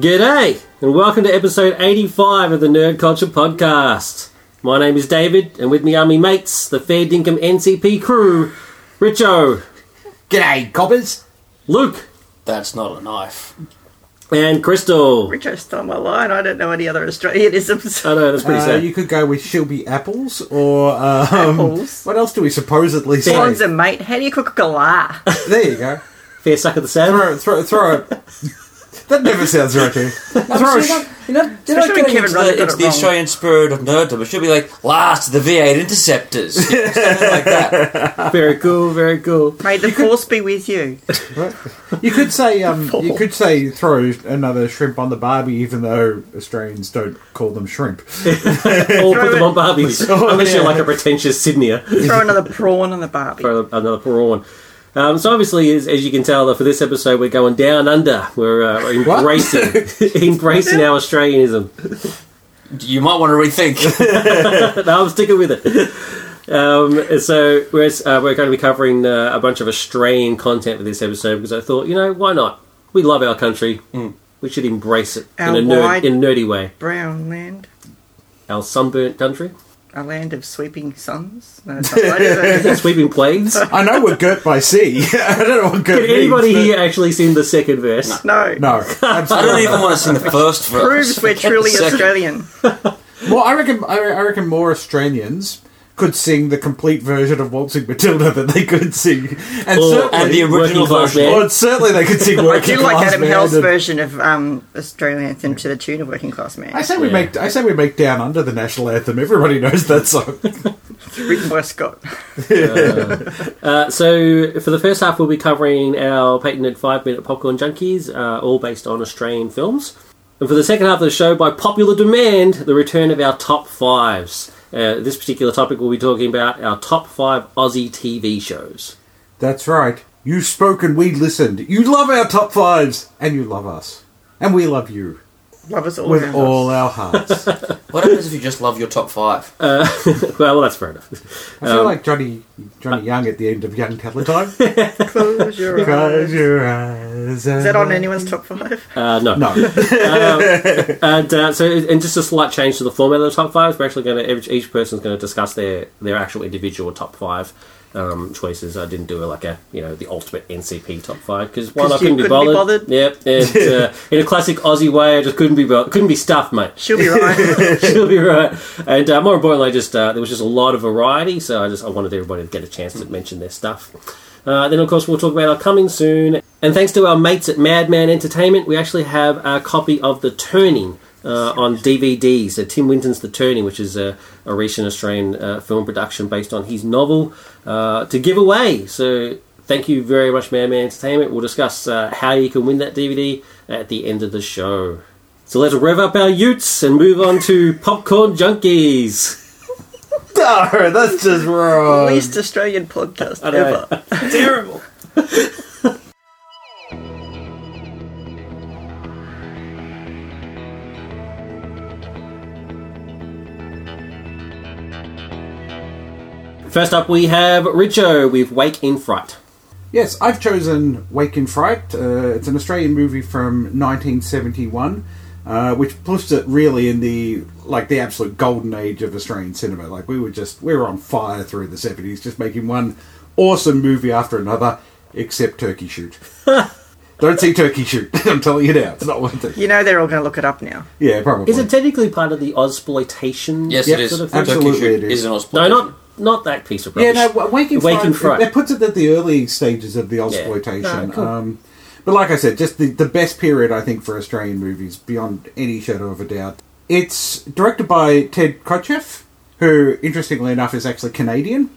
G'day, and welcome to episode 85 of the Nerd Culture Podcast. My name is David, and with me are my mates, the Fair Dinkum NCP crew, Richo, G'day, coppers. Luke, That's not a knife. and Crystal. Richo stole my line. I don't know any other Australianisms. I know, that's pretty Uh, sad. you could go with she'll be apples, or um, Apples. What else do we supposedly say? Bonza, mate. How do you cook a galah? There you go. Fair suck of the sad. Throw, throw, throw. it. That never sounds right to you. Throw a You're not, you're Especially when getting Kevin into Rudd the, got into it the wrong. Australian spirit of nerddom. It should be like, last, the V8 interceptors. Something like that. Very cool, very cool. May the force be with you. you could say um, you could say throw another shrimp on the barbie, even though Australians don't call them shrimp. All put them on Barbies. Unless you're like a pretentious Sydneyer. Throw another prawn on the barbie. Throw another prawn. Um, so obviously, as, as you can tell, for this episode, we're going down under. We're, uh, embracing embracing our Australianism. You might want to rethink. no, I'm sticking with it. Um, so we're, uh, we're going to be covering uh, a bunch of Australian content for this episode because I thought, you know, why not? We love our country. We should embrace it in a, nerd, wide- in a nerdy way. Brown land. Our sunburnt country, A land of sweeping suns. No, it's not right, it? sweeping plains. I know we're girt by sea. I don't know what girt Can anybody means, here actually sing the second verse? No. but- No, I don't even want to sing the first verse. Proves we're truly Second. Australian. Well, I reckon I, I reckon more Australians could sing the complete version of Waltzing Matilda that they could sing, and Or- certainly And the original version. man. Well, certainly they could sing I Working do like Class Adam Man Hell's and- version of um, Australian anthem to the tune of Working Class Man. I say we Yeah. make I say we make Down Under the national anthem. Everybody knows that song. Written by Scott. Uh, so for the first half, we'll be covering our patented five-minute popcorn junkies, uh, all based on Australian films. And for the second half of the show, by popular demand, the return of our top fives. Uh, this particular topic, we'll be talking about our top five Aussie TV shows. That's right. You spoke and we listened. You love our top fives, and you love us, and we love you Love us all. with around all our hearts. What happens if you just love your top five? well, well, that's fair enough. I feel like Johnny Johnny Young at the end of Young Talent Time. Close your Close eyes. your eyes. Is that on anyone's top five? Uh, no. No. And uh, so, and just a slight change to the format of the top fives. We're actually going to each, each person's going to discuss their their actual individual top five um, choices. I didn't do it like a you know the ultimate NCP top five because one I couldn't be couldn't be bothered. bothered? Yep, and uh, in a classic Aussie way, I just couldn't be bo- couldn't be stuffed, mate. She'll be right. She'll be right. And uh, more importantly, just uh, there was just a lot of variety, so I just I wanted everybody to get a chance to mention their stuff. Uh, then, of course, we'll talk about our coming soon. And thanks to our mates at Madman Entertainment, we actually have a copy of The Turning uh, on DVD. So, Tim Winton's The Turning, which is a, a recent Australian uh, film production based on his novel, uh, to give away. So, thank you very much, Madman Entertainment. We'll discuss uh, how you can win that DVD at the end of the show. So, let's rev up our utes and move on to Popcorn Junkies. no, that's just wrong. Least Australian podcast ever. Terrible. First up, we have Richo with Wake in Fright. Yes, I've chosen Wake in Fright. Uh, it's an Australian movie from 1971, uh, which puts it really in the like the absolute golden age of Australian cinema. Like we were just we were on fire through the 70s, just making one awesome movie after another, except Turkey Shoot. Don't see Turkey Shoot. I'm telling you now, it's not worth it. You know they're all going to look it up now. Yeah, probably. Is it technically part of the Ozploitation? Yes, Yep, it is. sort of thing? absolutely Turkey Shoot is. is an No, not not that piece of Yeah, rubbish. no, w- Waking Wake Fright. Fright. That puts it at the early stages of the exploitation. No, cool. um, but like I said, just the, the best period I think for Australian movies, beyond any shadow of a doubt. It's directed by Ted Kotcheff, who, interestingly enough, is actually Canadian.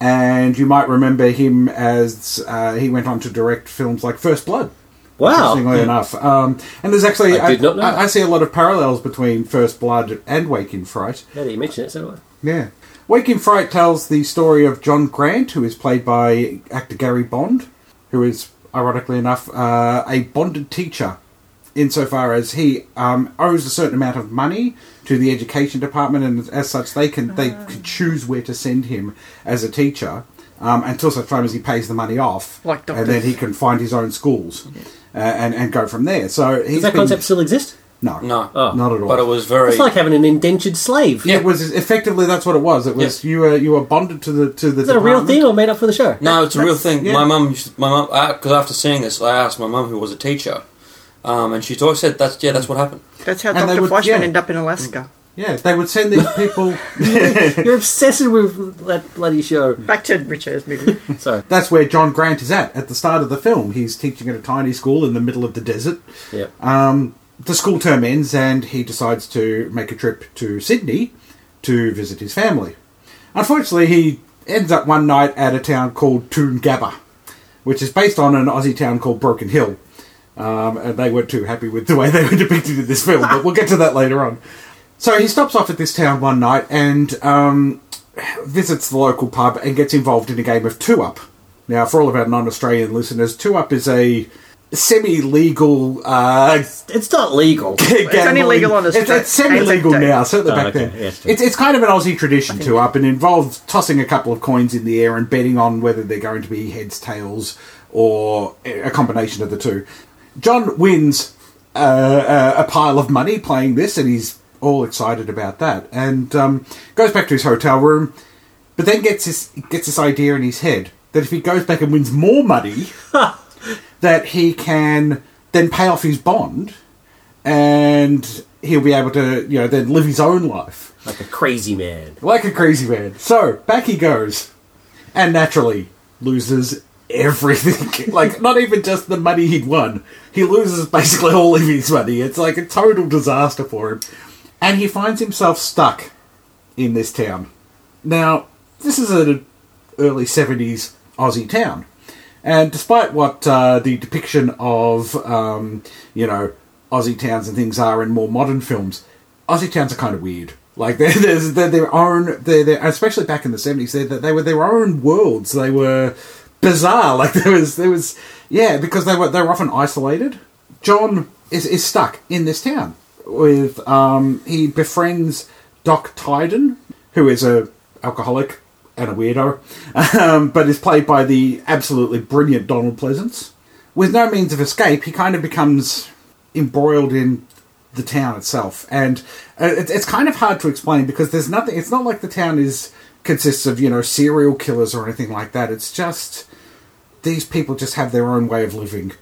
And you might remember him as uh, he went on to direct films like First Blood. Wow. Interestingly enough, um, and there's actually I did not know I. I see a lot of parallels between First Blood and Wake in Fright. Now that you mention it, so do I. Yeah. Wake in Fright tells the story of John Grant, who is played by actor Gary Bond, who is, ironically enough, uh, a bonded teacher insofar as he um, owes a certain amount of money to the education department, and as such, they can they can choose where to send him as a teacher um, until such time as he pays the money off, Like and then he can find his own schools. uh, and and go from there. So he's Does that been- concept still exist? No, No. Oh. not at all. But it was very. It's like having an indentured slave. Yeah. It was effectively that's what it was. It was you were you were bonded to the to the. Is that a real thing or made up for the show? No, it's a real thing. yeah. My mum, used to- my mum, because after seeing this, I asked my mum, who was a teacher, um, and she always said that's yeah, that's what happened. That's how And they Dr. would- Fleischman yeah. ended up in Alaska. Yeah, they would send these people. You're obsessed with that bloody show. Back to Richard's movie. Sorry. That's where John Grant is at at the start of the film. He's teaching at a tiny school in the middle of the desert. Yeah. Um, the school term ends, and he decides to make a trip to Sydney to visit his family. Unfortunately, he ends up one night at a town called Toongabba, which is based on an Aussie town called Broken Hill. Um, and they weren't too happy with the way they were depicted in this film, but we'll get to that later on. So he stops off at this town one night and um, visits the local pub and gets involved in a game of two up. Now, for all of our non-Australian listeners, two up is a semi-legal uh, It's not legal. only gambling. legal on It's, Australia. it's semi-legal Anzac Day. now, certainly Oh, back okay. then. Yeah, it's it's, it's kind of an Aussie tradition to up and involves tossing a couple of coins in the air and betting on whether they're going to be heads, tails, or a combination of the two. John wins uh, a, a pile of money playing this, and he's all excited about that, and um, goes back to his hotel room, but then gets this gets this idea in his head that if he goes back and wins more money, that he can then pay off his bond, and he'll be able to, you know, then live his own life Like a crazy man. like a crazy man. So back he goes, and naturally loses everything. like not even just the money he'd won. He loses basically all of his money. It's like a total disaster for him, and he finds himself stuck in this town. Now, this is an early seventies Aussie town. And despite what uh, the depiction of, um, you know, Aussie towns and things are in more modern films, Aussie towns are kind of weird. Like they're, they're, their own, they're, they're especially back in the seventies, they they were their own worlds. They were bizarre. Like there was there was yeah, because they were they were often isolated. John is is stuck in this town with um, he befriends Doc Tydon, who is a alcoholic and a weirdo, um, but is played by the absolutely brilliant Donald Pleasence. With no means of escape, he kind of becomes embroiled in the town itself, and uh, it's kind of hard to explain because there's nothing. It's not like the town is consists of you know serial killers or anything like that. It's just these people just have their own way of living,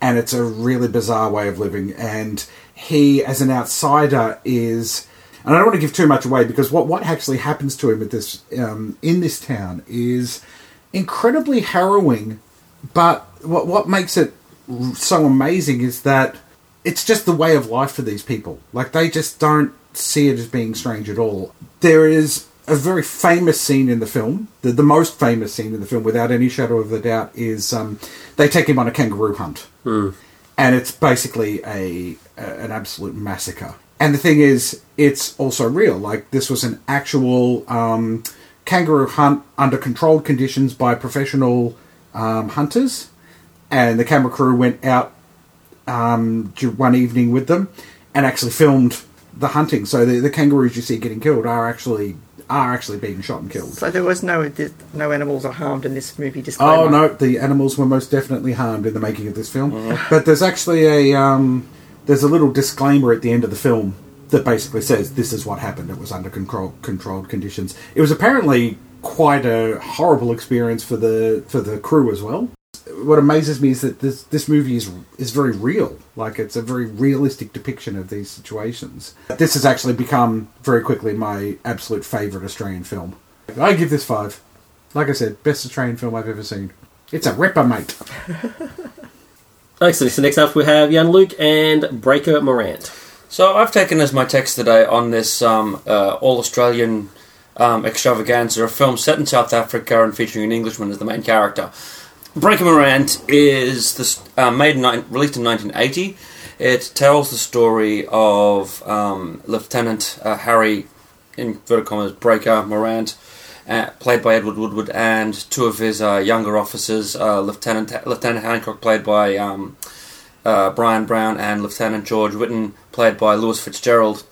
and it's a really bizarre way of living. And he, as an outsider, is. And I don't want to give too much away because what, what actually happens to him at this um, in this town is incredibly harrowing. But what what makes it so amazing is that it's just the way of life for these people. Like they just don't see it as being strange at all. There is a very famous scene in the film. The, the most famous scene in the film, without any shadow of a doubt, is um, they take him on a kangaroo hunt, and it's basically a, a an absolute massacre. And the thing is, it's also real. Like this was an actual um, kangaroo hunt under controlled conditions by professional um, hunters, and the camera crew went out um, one evening with them and actually filmed the hunting. So the, the kangaroos you see getting killed are actually are actually being shot and killed. So there was no no animals are harmed in this movie. Disclaimer. Oh no, the animals were most definitely harmed in the making of this film. But there's actually a um, there's a little disclaimer at the end of the film that basically says this is what happened. It was under control controlled conditions. It was apparently quite a horrible experience for the for the crew as well. What amazes me is that this this movie is is very real. Like it's a very realistic depiction of these situations. This has actually become very quickly my absolute favourite Australian film. I give this five. Like I said, best Australian film I've ever seen. It's a ripper, mate. Excellent. So next up we have Jan Luke and Breaker Morant. So I've taken as my text today on this um, uh, all Australian um, extravaganza, a film set in South Africa and featuring an Englishman as the main character. Breaker Morant is this, uh, made in, released in 1980. It tells the story of um, Lieutenant uh, Harry, in inverted commas, Breaker Morant, uh, played by Edward Woodward, and two of his uh, younger officers, uh, Lieutenant Lieutenant Hancock, played by um, Bryan Brown, and Lieutenant George Witton, played by Lewis Fitzgerald,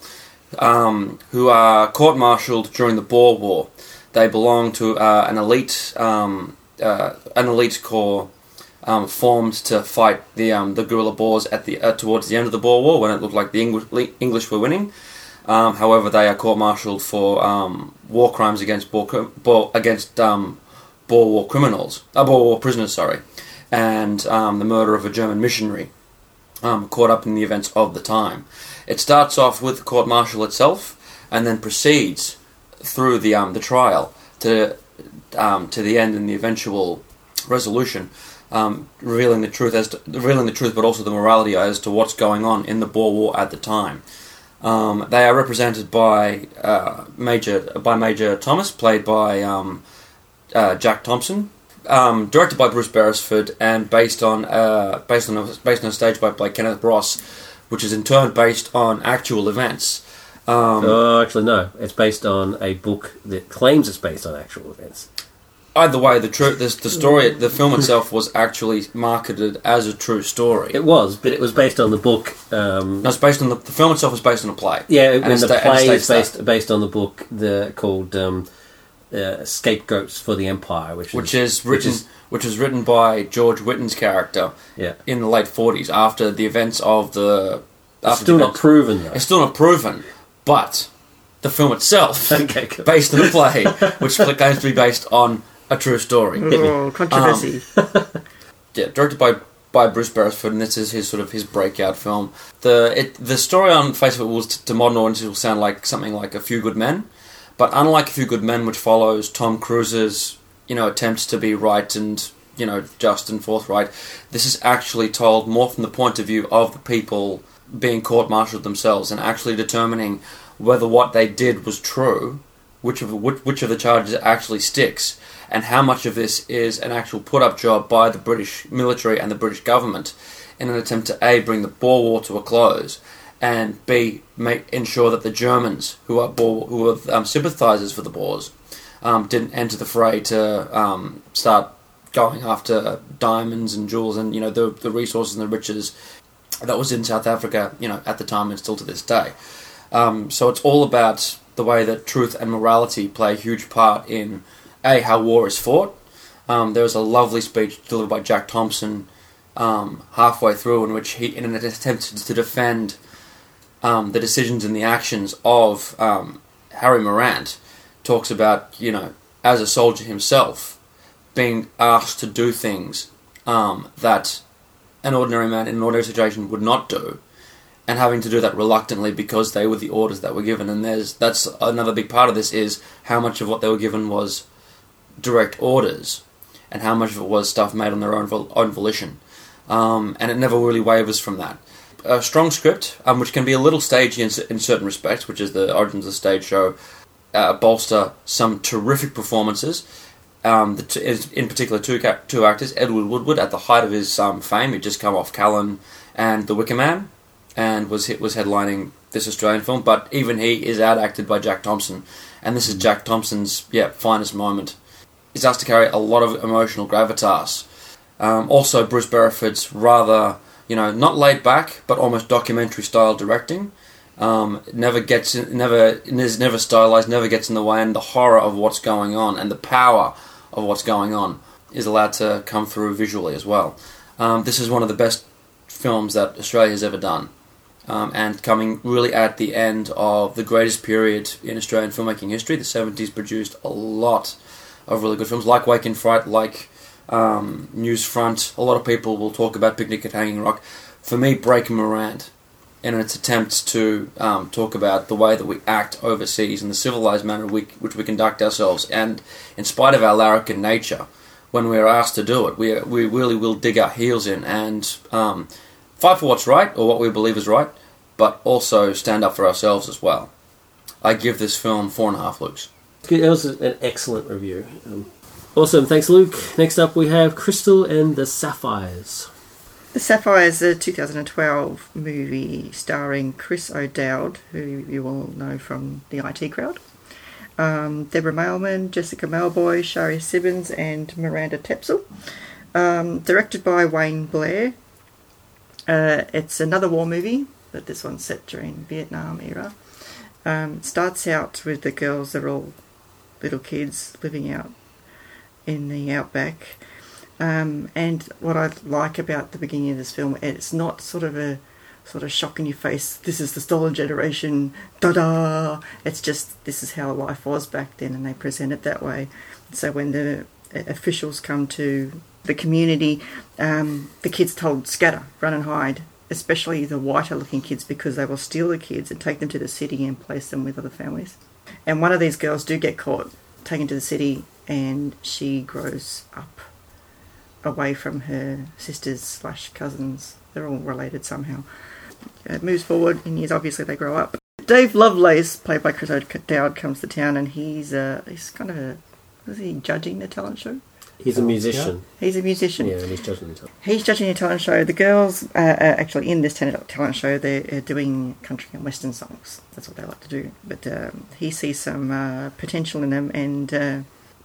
um, who are court-martialed during the Boer War. They belong to uh, an elite, um, uh, an elite corps um, formed to fight the um, the guerrilla Boers at the uh, towards the end of the Boer War when it looked like the English, English were winning. Um, however, they are court-martialed for um, war crimes against Boer, Boer against Boer War criminals, uh, Boer War prisoners, sorry, and the murder of a German missionary um, caught up in the events of the time. It starts off with the court martial itself, and then proceeds through the um, the trial to um, to the end and the eventual resolution, um, revealing the truth as to, revealing the truth, but also the morality as to what's going on in the Boer War at the time. Um, they are represented by uh, Major by Major Thomas, played by um, uh, Jack Thompson, um, directed by Bruce Beresford, and based on uh, based on a, based on a stage by, by Kenneth Ross, which is in turn based on actual events. Um, Oh, actually, no. It's based on a book that claims it's based on actual events. either way, the true the, the story, the film itself was actually marketed as a true story. It was, but it was based on the book. Um, No, it's based on the, the film itself was based on a play. yeah, And and, the sta- and play is states that. based based on the book the called um, uh, "Scapegoats for the Empire," which is which is written which was written by George Witton's character yeah, in the late forties after the events of the. it's after still the not proven though. It's still not proven, but the film itself, Okay, cool. based on a play, which claims to be based on a true story. Oh, controversy. yeah, directed by by Bruce Beresford, and this is his sort of his breakout film. The it the story on face of it was to modern audiences will sound like something like A Few Good Men, but unlike A Few Good Men, which follows Tom Cruise's you know attempts to be right and you know just and forthright, this is actually told more from the point of view of the people being court-martialed themselves and actually determining whether what they did was true, which of which, which of the charges actually sticks, and how much of this is an actual put-up job by the British military and the British government in an attempt to a bring the Boer War to a close, and b make ensure that the Germans, who are Boer, who are um, sympathisers for the Boers, um, didn't enter the fray to um, start going after diamonds and jewels and you know the the resources and the riches that was in South Africa, you know, at the time and still to this day. Um, so it's all about the way that truth and morality play a huge part in a how war is fought. Um, there was a lovely speech delivered by Jack Thompson um, halfway through, in which he, in an attempt to defend um, the decisions and the actions of um, Harry Morant, talks about you know as a soldier himself being asked to do things um, that an ordinary man in an ordinary situation would not do, and having to do that reluctantly because they were the orders that were given. And there's that's another big part of this is how much of what they were given was direct orders, and how much of it was stuff made on their own vol- own volition. Um, and it never really wavers from that. A strong script, um, which can be a little stagey in, in certain respects, which is the origins of the stage show, uh, bolster some terrific performances. Um, the t- in particular, two ca- two actors, Edward Woodward, at the height of his um, fame, he'd just come off Callan and The Wicker Man, and was hit, was headlining this Australian film. But even he is outacted by Jack Thompson, and this is Jack Thompson's yeah finest moment. He's asked to carry a lot of emotional gravitas. Um, also, Bruce Beresford's rather you know not laid back but almost documentary style directing. Um, never gets in, never is never stylized, never gets in the way, and the horror of what's going on and the power of what's going on is allowed to come through visually as well. Um, this is one of the best films that Australia has ever done, um, and coming really at the end of the greatest period in Australian filmmaking history. The seventies produced a lot of really good films, like Wake in Fright, like um, Newsfront. A lot of people will talk about Picnic at Hanging Rock. For me, Breaker Morant in its attempts to um, talk about the way that we act overseas and the civilized manner we, which we conduct ourselves. And in spite of our larrikin nature, when we are asked to do it, we, we really will dig our heels in and um, fight for what's right or what we believe is right, but also stand up for ourselves as well. I give this film four and a half looks. It was an excellent review. Um, awesome, thanks, Luke. Next up, we have Crystal and the Sapphires. The Sapphires, is a 2012 movie starring Chris O'Dowd, who you all know from the IT crowd. Um, Deborah Mailman, Jessica Mauboy, Shari Sebbens, and Miranda Tapsell. Um, directed by Wayne Blair. Uh, it's another war movie, but this one's set during Vietnam era. Um, starts out with the girls, they're all little kids living out in the outback Um, and what I like about the beginning of this film, it's not sort of a sort of shock in your face. This is the stolen generation. Da da. It's just this is how life was back then, and they present it that way. So when the uh, officials come to the community, um, the kids told scatter, run and hide. Especially the whiter looking kids because they will steal the kids and take them to the city and place them with other families. And one of these girls do get caught, taken to the city, and she grows up away from her sisters slash cousins. They're all related somehow. It moves forward in years. Obviously, they grow up. Dave Lovelace, played by Chris O'Dowd, comes to town, and he's uh, he's kind of a was he judging the talent show? He's a musician. He's a musician. Yeah, and he's judging the talent. He's judging a talent show. The girls uh, are actually in this talent talent show. They're uh, doing country and western songs. That's what they like to do. But um, he sees some uh, potential in them, and uh,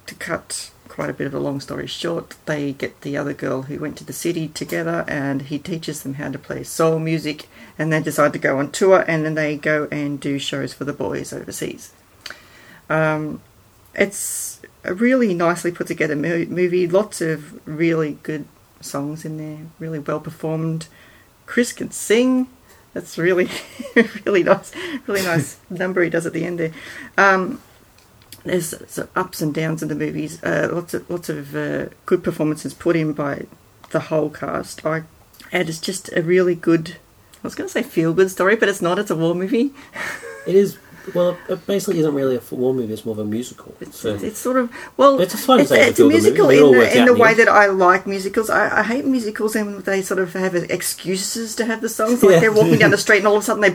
to cut quite a bit of a long story short, they get the other girl who went to the city together, and he teaches them how to play soul music, and they decide to go on tour, and then they go and do shows for the boys overseas. Um, it's a really nicely put together mo- movie. Lots of really good songs in there, really well performed. Chris can sing. That's really, really nice, really nice number he does at the end there. Um, there's ups and downs in the movies. Uh, lots of lots of uh, good performances put in by the whole cast. I, and it's just a really good. I was going to say feel good story, but it's not. It's a war movie. It is. Well, it basically isn't really a war movie. It's more of a musical. It's, So- it's, it's sort of well. It's fun to It's, it's a a musical in the, in the way that I like musicals. I, I hate musicals and they sort of have excuses to have the songs. Like Yeah. they're walking down the street and all of a sudden they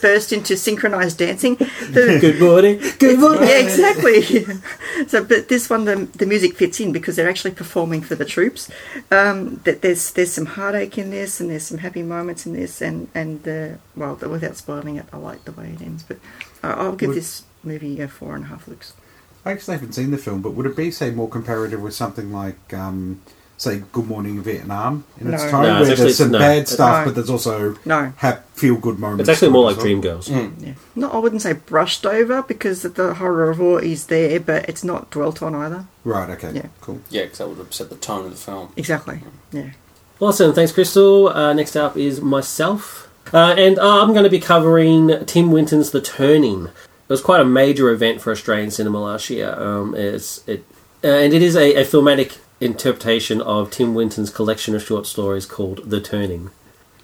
burst into synchronized dancing. The- Good morning. Good morning. yeah, exactly. so, but this one, the, the music fits in because they're actually performing for the troops. Um, that there's there's some heartache in this, and there's some happy moments in this, and and uh, well, without spoiling it, I like the way it ends. But I'll give Would- this movie a four and a half looks. I actually haven't seen the film, but would it be, say, more comparative with something like, um, say, Good Morning Vietnam in its No. time, No, it's where actually- there's some no. bad stuff, No. but there's also No, ha- feel-good moments. It's actually more like well. Dreamgirls. Mm. yeah, no, I wouldn't say brushed over because the horror of war is there, but it's not dwelt on either. Right, okay, Yeah. cool. Yeah, because that would have set the tone of the film. Exactly. Yeah. Awesome. Thanks, Crystal. Uh, next up is myself. Uh, and uh, I'm going to be covering Tim Winton's The Turning. It was quite a major event for Australian cinema last year. Um, it's, it, uh, and it is a, a filmatic interpretation of Tim Winton's collection of short stories called The Turning,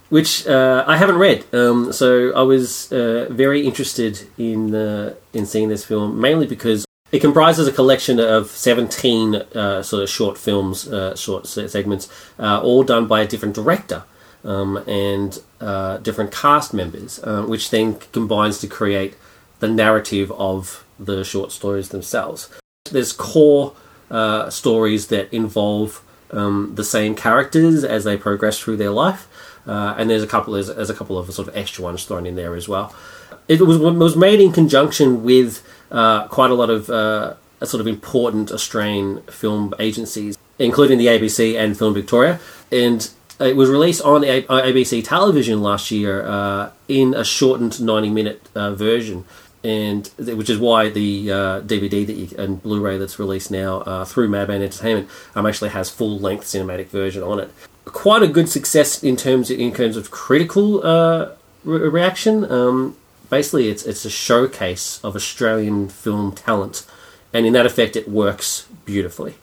which uh, I haven't read. Um, so I was uh, very interested in, uh, in seeing this film, mainly because it comprises a collection of 17 uh, sort of short films, uh, short segments, uh, all done by a different director um, and uh, different cast members, uh, which then combines to create the narrative of the short stories themselves. There's core uh, stories that involve um, the same characters as they progress through their life, uh, and there's a couple there's, there's a couple of sort of extra ones thrown in there as well. It was it was made in conjunction with uh, quite a lot of uh, sort of important Australian film agencies, including the ABC and Film Victoria, and it was released on ABC television last year uh, in a shortened 90 minute uh, version. And which is why the uh, DVD that you, and Blu-ray that's released now uh, through Madman Entertainment um, actually has full length cinematic version on it. Quite a good success in terms of, in terms of critical uh, re- reaction. Um, basically, it's it's a showcase of Australian film talent, and in that effect, it works beautifully.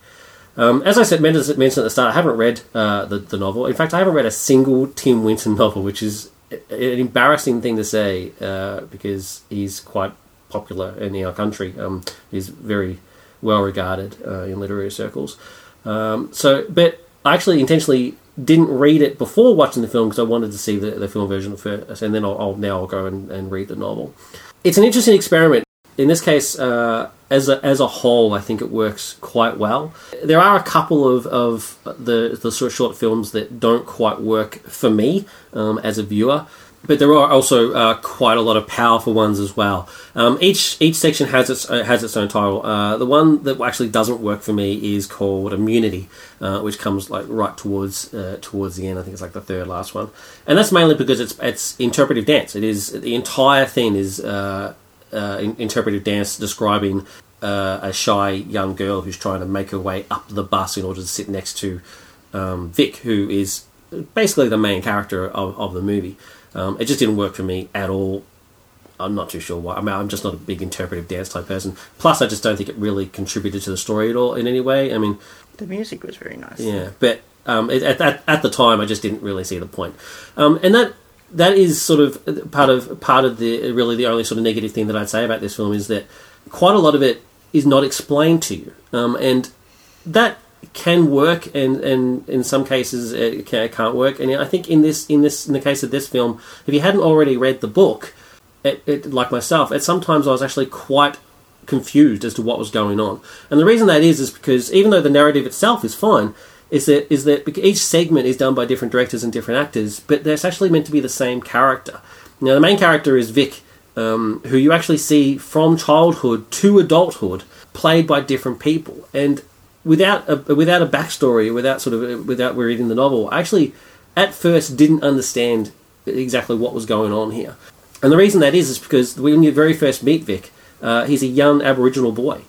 Um, as I said, mentioned at the start, I haven't read uh, the, the novel. In fact, I haven't read a single Tim Winton novel, which is an embarrassing thing to say uh, because he's quite popular in our country. Um, he's very well regarded uh, in literary circles. Um, so, but I actually intentionally didn't read it before watching the film because I wanted to see the, the film version first, and then I'll, I'll now I'll go and, and read the novel. It's an interesting experiment. In this case, uh, as a, as a whole, I think it works quite well. There are a couple of, of the the sort of short films that don't quite work for me um, as a viewer, but there are also uh, quite a lot of powerful ones as well. Um, each each section has its uh, has its own title. Uh, the one that actually doesn't work for me is called Immunity, uh, which comes like right towards uh, towards the end. I think it's like the third last one, and that's mainly because it's it's interpretive dance. It is the entire thing is uh, in- interpretive dance describing uh, a shy young girl who's trying to make her way up the bus in order to sit next to um, Vic, who is basically the main character of, of the movie. Um, it just didn't work for me at all. I'm not too sure why. I mean, I'm just not a big interpretive dance type person. Plus, I just don't think it really contributed to the story at all in any way. I mean, The music was very nice. yeah, but um, it, at, at at the time, I just didn't really see the point, um, and that that is sort of part of part of the really the only sort of negative thing that I'd say about this film is that quite a lot of it is not explained to you, um, and that can work, and, and in some cases it, can, it can't work. And I think in this in this in the case of this film, if you hadn't already read the book, it, it, like myself, at sometimes I was actually quite confused as to what was going on. And the reason that is is because even though the narrative itself is fine, is that is that each segment is done by different directors and different actors, but there's actually meant to be the same character. Now the main character is Vic, um, who you actually see from childhood to adulthood, played by different people, and without a without a backstory, without sort of without reading the novel, I actually at first didn't understand exactly what was going on here. And the reason that is is because when you very first meet Vic, uh, he's a young Aboriginal boy,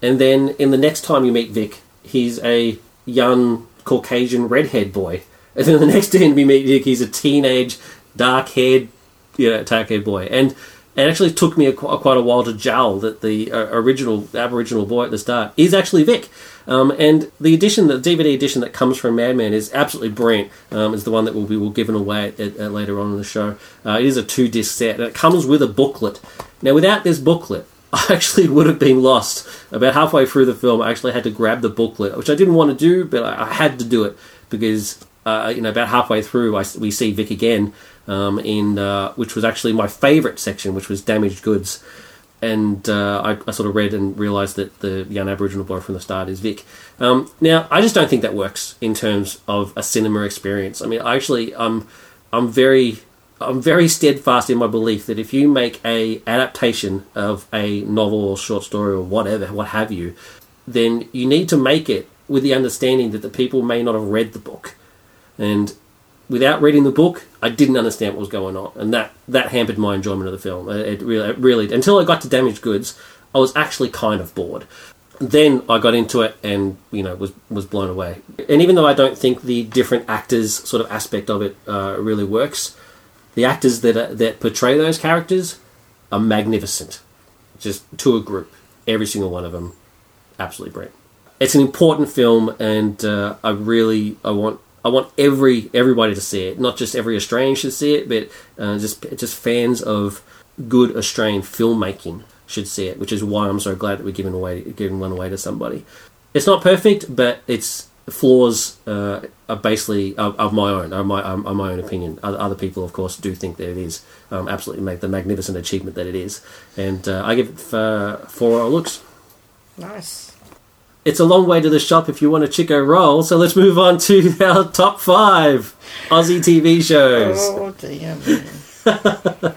and then in the next time you meet Vic, he's a young Caucasian redhead boy, and then the next time we meet he's a teenage dark-haired, you know, dark-haired boy, and it actually took me a, quite a while to jowl that the uh, original Aboriginal boy at the start is actually Vic. Um, and the edition, the DVD edition that comes from Madman is absolutely brilliant. Um, is the one that will be will given away at, at, later on in the show. Uh, it is a two disc set, and it comes with a booklet. Now, without this booklet, I actually would have been lost about halfway through the film. I actually had to grab the booklet, which I didn't want to do, but I, had to do it because uh, you know about halfway through, I, we see Vic again um, in uh, which was actually my favourite section, which was damaged goods. And uh, I, I, sort of read and realised that the young Aboriginal boy from the start is Vic. Um, now, I just don't think that works in terms of a cinema experience. I mean, I actually, I'm, I'm very, I'm very steadfast in my belief that if you make a adaptation of a novel or short story or whatever, what have you, then you need to make it with the understanding that the people may not have read the book. And without reading the book, I didn't understand what was going on, and that that hampered my enjoyment of the film. It really, it really, until I got to Damaged Goods, I was actually kind of bored. Then I got into it, and you know, was was blown away. And even though I don't think the different actors sort of aspect of it uh, really works, the actors that are, that portray those characters are magnificent. Just to a group, every single one of them, absolutely brilliant. It's an important film, and uh, I really I want I want every everybody to see it. Not just every Australian should see it, but uh, just just fans of good Australian filmmaking should see it. Which is why I'm so glad that we're giving away giving one away to somebody. It's not perfect, but its flaws uh, are basically of, of, my own, are my, are my own opinion. Other, other, people, of course, do think that it is um, absolutely make the magnificent achievement that it is, and uh, I give it uh, four looks. Nice it's a long way to the shop if you want a Chiko roll. So let's move on to our top five Aussie TV shows. Oh dear.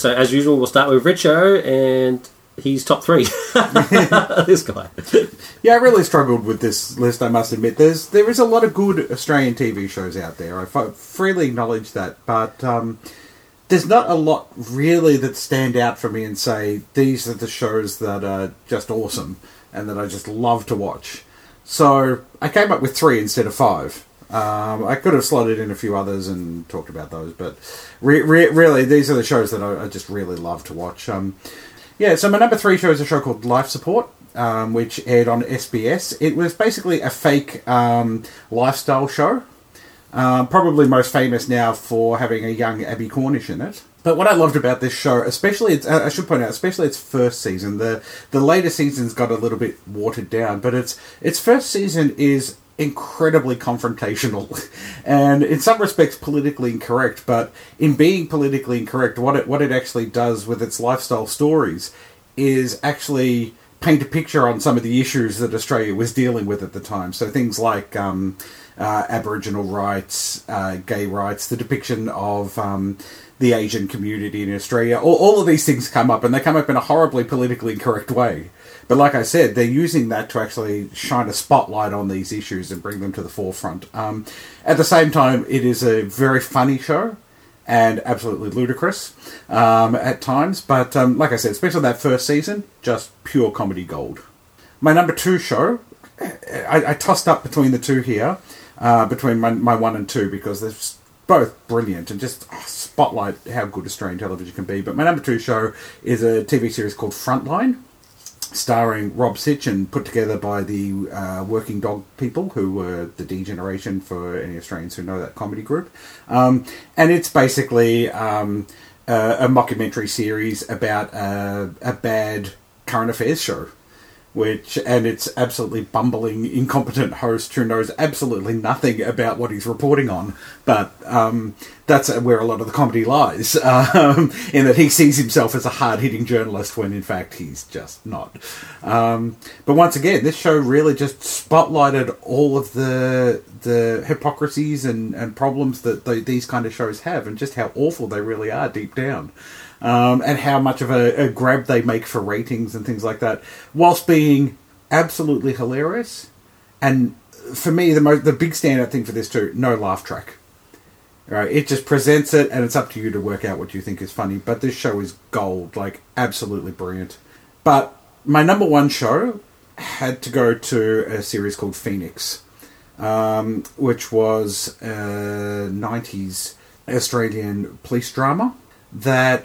so as usual, we'll start with Richo, and he's top three. this guy. Yeah, I really struggled with this list. I must admit, there's there is a lot of good Australian TV shows out there. I freely acknowledge that, but. Um, there's not a lot really that stand out for me and say these are the shows that are just awesome and that I just love to watch. So I came up with three instead of five. Um, I could have slotted in a few others and talked about those, but re- re- really, these are the shows that I, I just really love to watch. Um, yeah, so my number three show is a show called Life Support, um, which aired on SBS. It was basically a fake um, lifestyle show um, probably most famous now for having a young Abbie Cornish in it. But what I loved about this show, especially its, uh, I should point out, especially its first season, the the later seasons got a little bit watered down, but its its first season is incredibly confrontational and in some respects politically incorrect but in being politically incorrect what it what it actually does with its lifestyle stories is actually paint a picture on some of the issues that Australia was dealing with at the time so things like um, uh, Aboriginal rights, uh, gay rights, the depiction of um, the Asian community in Australia. All, all of these things come up, and they come up in a horribly politically incorrect way. But like I said, they're using that to actually shine a spotlight on these issues and bring them to the forefront. Um, at the same time, it is a very funny show, and absolutely ludicrous um, at times. But um, like I said, especially that first season, just pure comedy gold. My number two show, I, I tossed up between the two here, uh, between my, my one and two, because they're both brilliant and just oh, spotlight how good Australian television can be. But my number two show is a TV series called Frontline starring Rob Sitch and put together by the uh, Working Dog people, who were the D generation for any Australians who know that comedy group. Um, and it's basically um, a, a, mockumentary series about a, a bad current affairs show which and it's absolutely bumbling, incompetent host who knows absolutely nothing about what he's reporting on. But um, that's where a lot of the comedy lies, um, in that he sees himself as a hard-hitting journalist when in fact he's just not. Um, but once again, this show really just spotlighted all of the the hypocrisies and, and problems that the, these kind of shows have, and just how awful they really are deep down um, and how much of a, a, grab they make for ratings and things like that, whilst being absolutely hilarious. And for me, the most the big standout thing for this too, no laugh track. Right, it just presents it, and it's up to you to work out what you think is funny. But this show is gold, like absolutely brilliant. But my number one show had to go to a series called Phoenix, um, which was a '90s Australian police drama that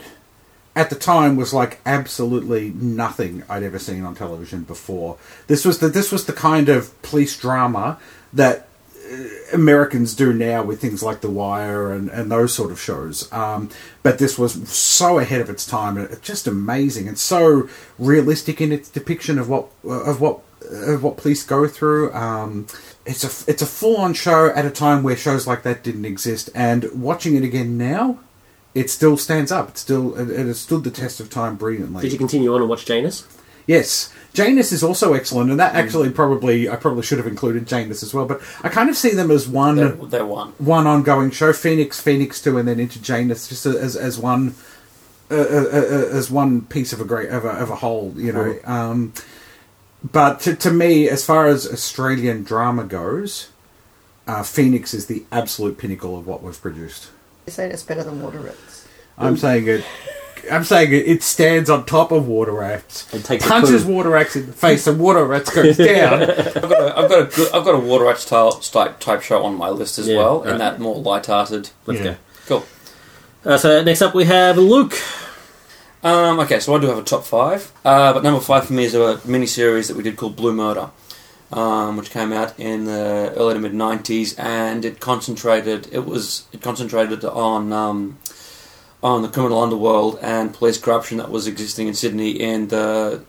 at the time was like absolutely nothing I'd ever seen on television before. This was the this was the kind of police drama that uh, Americans do now with things like The Wire and, and those sort of shows. Um, but this was so ahead of its time and just amazing and so realistic in its depiction of what of what of what police go through. Um, it's a it's a full on show at a time where shows like that didn't exist. And watching it again now, it still stands up. It still it, it has stood the test of time brilliantly. Did you continue on and watch Janus? Yes, Janus is also excellent, and that mm. actually probably I probably should have included Janus as well. But I kind of see them as one they're, they're one one ongoing show. Phoenix, Phoenix two, and then into Janus just as as one uh, uh, uh, uh, as one piece of a great of a, of a whole. You know, um, but to, to me, as far as Australian drama goes, uh, Phoenix is the absolute pinnacle of what we've produced. You're saying it's better than Water Rats. I'm saying it. I'm saying it, it stands on top of water rats. And takes punches water rats in the face, and water rats goes down. I've got a, I've got a, good, I've got a water rat style type, type show on my list as Yeah, well, right. in that more light-hearted. Let's Yeah. Cool. Uh, so next up we have Luke. Um, okay, so I do have a top five, uh, but number five for me is a mini series that we did called Blue Murder, um, which came out in the early to mid '90s, and it concentrated. It was it concentrated on um, on the criminal underworld and police corruption that was existing in Sydney in the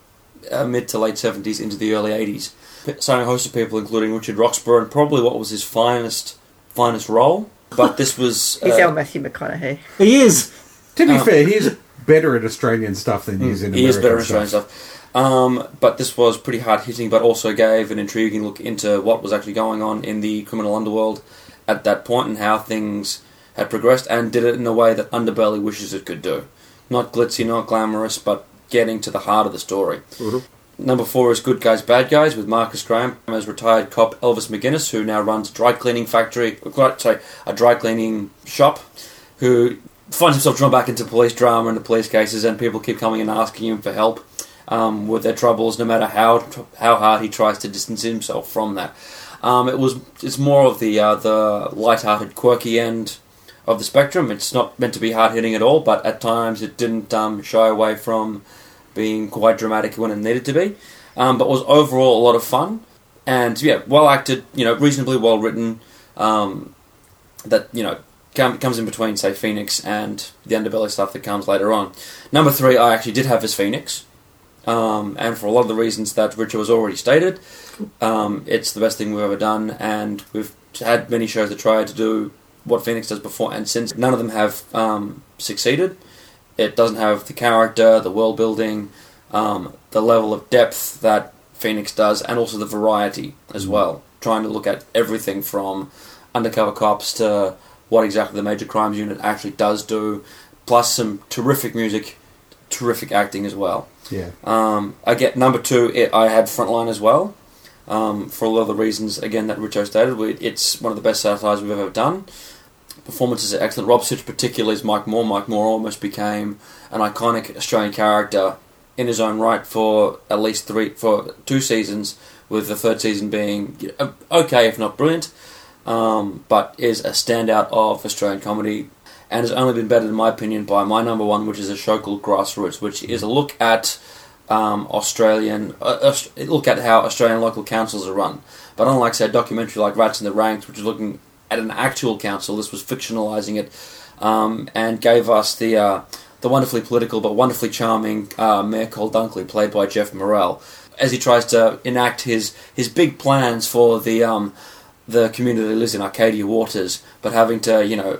uh, mid to late '70s into the early '80s, starring a host of people, including Richard Roxburgh, and probably what was his finest finest role. But this was He's uh, our Matthew McConaughey. He is. To be Um, fair, he's better at Australian stuff than he is in He is American better in Australian stuff. Um, but this was pretty hard hitting, but also gave an intriguing look into what was actually going on in the criminal underworld at that point and how things had progressed, and did it in a way that Underbelly wishes it could do. Not glitzy, not glamorous, but getting to the heart of the story. Mhm. Number four is Good Guys, Bad Guys with Marcus Graham as retired cop Elvis McGuinness, who now runs a dry cleaning factory, sorry, a dry cleaning shop, who finds himself drawn back into police drama and the police cases, and people keep coming and asking him for help um, with their troubles, no matter how how hard he tries to distance himself from that. Um, it was it's more of the uh, the light-hearted, quirky end of the spectrum. It's not meant to be hard hitting at all, but at times it didn't um, shy away from being quite dramatic when it needed to be. Um, but was overall a lot of fun, and yeah, well acted. You know, reasonably well written. Um, that you know comes in between, say, Phoenix and the underbelly stuff that comes later on. Number three, I actually did have as Phoenix, um, and for a lot of the reasons that Richard has already stated, um, it's the best thing we've ever done, and we've had many shows that try to do what Phoenix does before and since. None of them have um, succeeded. It doesn't have the character, the world building, um, the level of depth that Phoenix does, and also the variety as well. Trying to look at everything from undercover cops to what exactly the major crimes unit actually does do, plus some terrific music, terrific acting as well. Yeah. Um, I get number two. It, I had Frontline as well, um, for a lot of the reasons again that Richo stated. We, it's one of the best satires we've ever done. performances are excellent. Rob Sitch, particularly, is Mike Moore. Mike Moore almost became an iconic Australian character in his own right for at least three, for two seasons, with the third season being okay, if not brilliant, um, but is a standout of Australian comedy and has only been bettered, in my opinion, by my number one, which is a show called Grassroots, which is a look at um, Australian, uh, look at how Australian local councils are run. But unlike, say, a documentary like Rats in the Ranks, which is looking at an actual council, this was fictionalising it um, and gave us the uh, the wonderfully political but wonderfully charming uh, Mayor Col Dunkley, played by Geoff Morrell, as he tries to enact his his big plans for the um, the community that lives in Arcadia Waters, but having to you know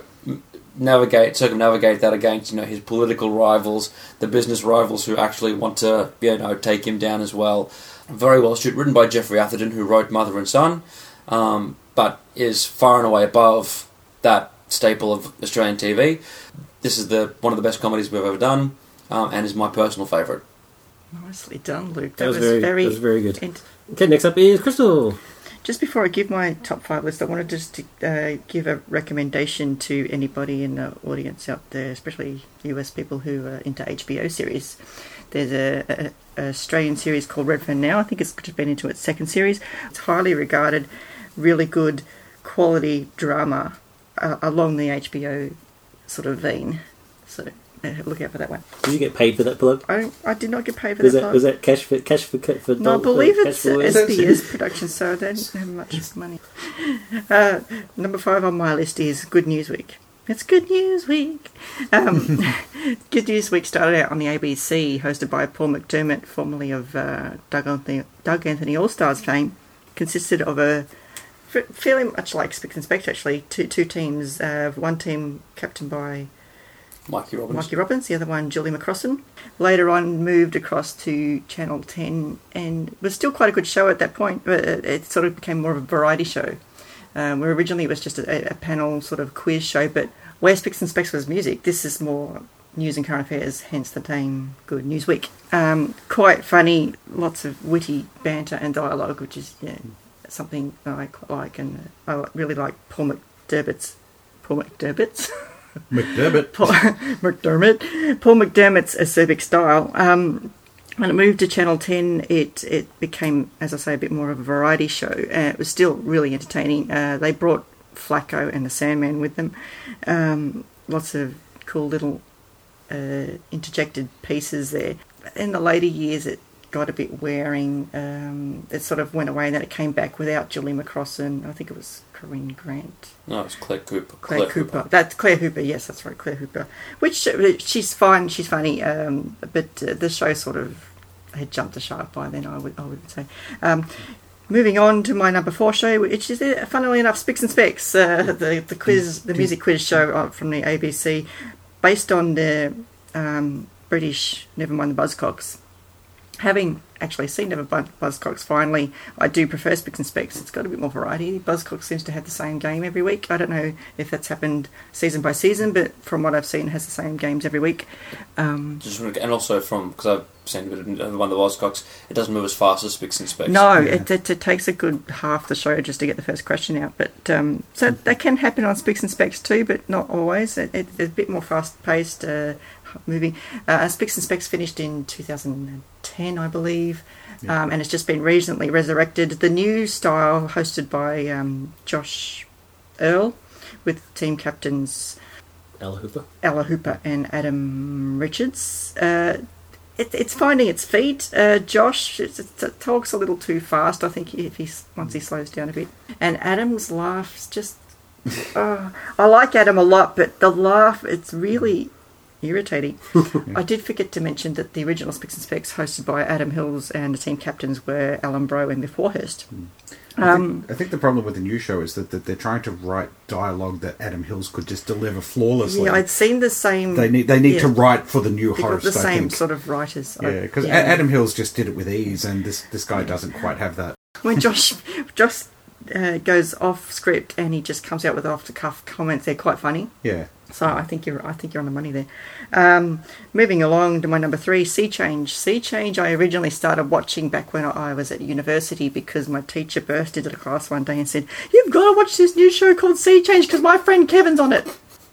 navigate circumnavigate that against you know his political rivals, the business rivals who actually want to you know take him down as well. Very well shoot, written by Geoffrey Atherton, who wrote Mother and Son, um, but is far and away above that staple of Australian TV. This is the one of the best comedies we've ever done, um, and is my personal favourite. Nicely done, Luke. That was very- very, that was very good. ent- Okay, next up is Crystal. Just before I give my top five list, I wanted just to uh, give a recommendation to anybody in the audience out there, especially US people who are into HBO series. There's a, a, a Australian series called Redfern Now. I think it's just been into its second series. It's highly regarded, really good quality drama uh, along the HBO sort of vein. So look out for that one. Did you get paid for that plug? I, I did not get paid for Was that. that plug. was that cash for cash for for? No, I believe for it's? SBS production, so they don't have much money. Uh, number five on my list is Good News Week. It's Good News Week. Um, Good News Week started out on the ABC, hosted by Paul McDermott, formerly of uh, Doug Anthony, Doug Anthony All Stars fame. Consisted of a f- fairly much like Spicks and Specs, actually, two two teams. Uh, one team captained by Mikey Robins. Mikey Robins, the other one Julie McCrossin. Later on, moved across to Channel 10 and was still quite a good show at that point, but it, sort of became more of a variety show. Um, where originally it was just a, a panel sort of quiz show, but where Spicks and Specs was music, this is more news and current affairs, hence the name Good News Week. Um, quite funny, lots of witty banter and dialogue, which is yeah, something I quite like, and I really like Paul McDermott's. Paul McDermott's? McDermott. Paul McDermott. Paul McDermott's acerbic style. Um, when it moved to Channel 10, it, it became, as I say, a bit more of a variety show. Uh, it was still really entertaining. Uh, they brought Flacco and the Sandman with them. Um, lots of cool little uh, interjected pieces there. In the later years, it got a bit wearing. Um, it sort of went away, and then it came back without Julie McCrossin. I think it was Corinne Grant. No, it's Claire Cooper. Claire, Cooper. That's Claire Hooper. Yes, that's right, Claire Hooper. Which uh, she's fine. She's funny. Um, but uh, the show sort of had jumped the shark by then. I would I would say. Um, moving on to my number four show, which is uh, funnily enough, Spicks and Specs, uh, the the quiz, the music quiz show uh, from the ABC, based on the um, British Nevermind the Buzzcocks. Having actually seen Never Buzz- Buzzcocks finally, I do prefer Spicks and Specs. It's got a bit more variety. Buzzcocks seems to have the same game every week. I don't know if that's happened season by season, but from what I've seen, it has the same games every week. Um, Just wanna- and also from because I've seen a bit of one of the Buzzcocks, it doesn't move as fast as Spicks and Specs. no, Yeah. it, it, it takes a good half the show just to get the first question out. But um, so that can happen on Spicks and Specs too, but not always. It, it, it's a bit more fast paced, uh, moving. Uh, Spicks and Specs finished in 2010, I believe. Yeah. Um, and it's just been recently resurrected. The new style, hosted by um, Josh Earl, with team captains Ella Hooper. Ella Hooper and Adam Richards. Uh, it, it's finding its feet. Uh, Josh it, talks a little too fast. I think if he once he slows down a bit. And Adam's laughs just. uh, I like Adam a lot, but the laugh it's really irritating. I did forget to mention that the original Spicks and Specs, hosted by Adam Hills and the team captains were Alan Brough and Myf Warhurst. I Um, think, I think the problem with the new show is that, that they're trying to write dialogue that Adam Hills could just deliver flawlessly. yeah, I'd seen the same. they need they need yeah, to write for the new host. the same sort of writers. Yeah, because yeah. Adam Hills just did it with ease, and this this guy doesn't quite have that. when Josh Josh uh, goes off script and he just comes out with off the cuff comments, they're quite funny. Yeah, So I think you're I think you're on the money there. Um, moving along to my number three, Sea Change. Sea Change. I originally started watching back when I was at university because my teacher burst into the class one day and said, "You've got to watch this new show called Sea Change because my friend Kevin's on it."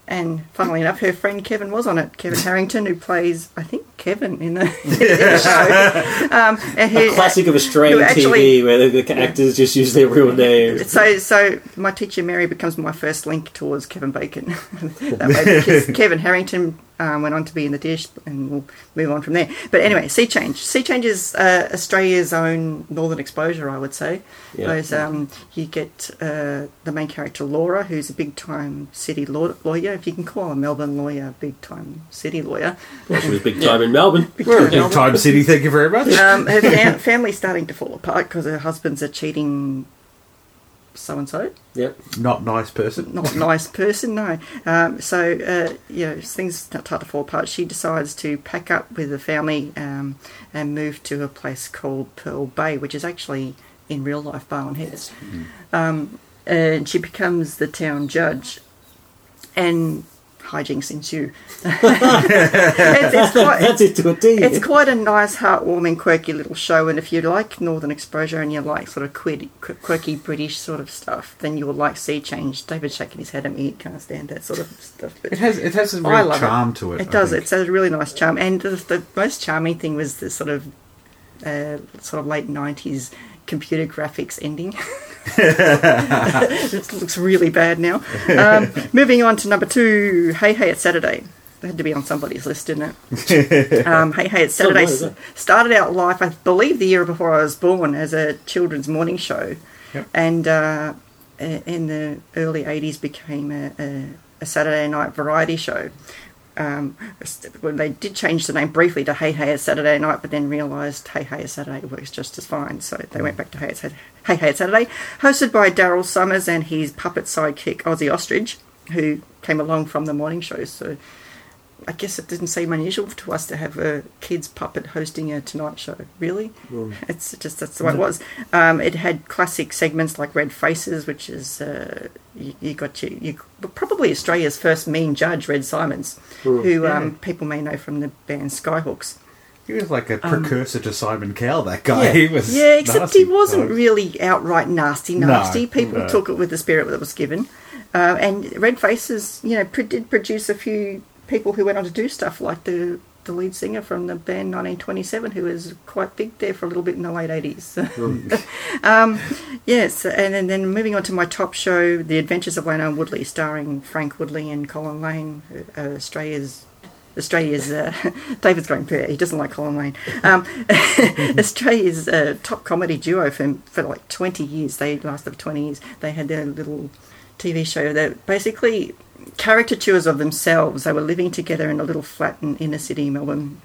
And funnily enough, her friend Kevin was on it. Kevin Harrington, who plays, I think, Kevin in the, in the show. Um, and he- Classic of Australian actually- TV where the, the actors just use their real names. So, so my teacher Mary becomes my first link towards Kevin Bacon. that way, because Kevin Harrington um, went on to be in the dish, and we'll move on from there. But anyway, Sea Change. Sea Change is uh, Australia's own Northern Exposure, I would say. Yeah. Those um, you get uh, the main character Laura, who's a big time city law- lawyer. If you can call a Melbourne lawyer a big time city lawyer, Well, she was big time in Melbourne. big We're a time big Melbourne. time city, thank you very much. Um, her fam- family's starting to fall apart because her husband's a cheating so and so. Yep. Not nice person. not nice person, no. Um, so, uh, you know, things start to fall apart. She decides to pack up with the family um, and move to a place called Pearl Bay, which is actually in real life Barwon Heads. Um, and she becomes the town judge, and hijinks ensue. it's, it's quite, That's it to a T. it's quite a nice, heartwarming, quirky little show. And if you like Northern Exposure and you like sort of quirky, quirky British sort of stuff, then you will like Sea Change. David shaking his head at me, he can't stand that sort of stuff. But It has it has a I real love charm to it. it I does. think. It's a really nice charm. And the, the most charming thing was the sort of uh, sort of late nineties computer graphics ending. it looks really bad now. Um, moving on to number two, Hey Hey It's Saturday. It had to be on somebody's list, didn't it? um, hey Hey It's Saturday is it? started out life, I believe, the year before I was born as a children's morning show, Yep. and uh, in the early '80s became a, a, a Saturday night variety show. Um, when they did change the name briefly to Hey Hey It's Saturday Night, but then realised Hey Hey It's Saturday works just as fine, so they went back to Hey It's, Hey Hey It's Saturday, hosted by Daryl Somers and his puppet sidekick Ossie Ostrich, who came along from the morning show. So I guess it didn't seem unusual to us to have a kids puppet hosting a Tonight Show. Really, it's just that's the way it was. Um, it had classic segments like Red Faces, which is uh, you, you got you, you probably Australia's first mean judge, Red Symons, who um, people may know from the band Skyhooks. He was like a precursor to Simon Cowell. That guy. He was. Um, Yeah, except nasty. he wasn't really outright nasty, No, nasty. People no. took it with the spirit that was given. Uh, and Red Faces, you know, pr- did produce a few people who went on to do stuff, like the the lead singer from the band 1927, who was quite big there for a little bit in the late 80s. um, yes, and then, then moving on to my top show, The Adventures of and Woodley, starring Frank Woodley and Colin Lane, uh, Australia's Australia's uh, David's going there. He doesn't like Colin Lane. Um, Australia's uh, top comedy duo for for like twenty years. They lasted for twenty years. They had their little TV show that basically caricatures of themselves. They were living together in a little flat in inner city Melbourne,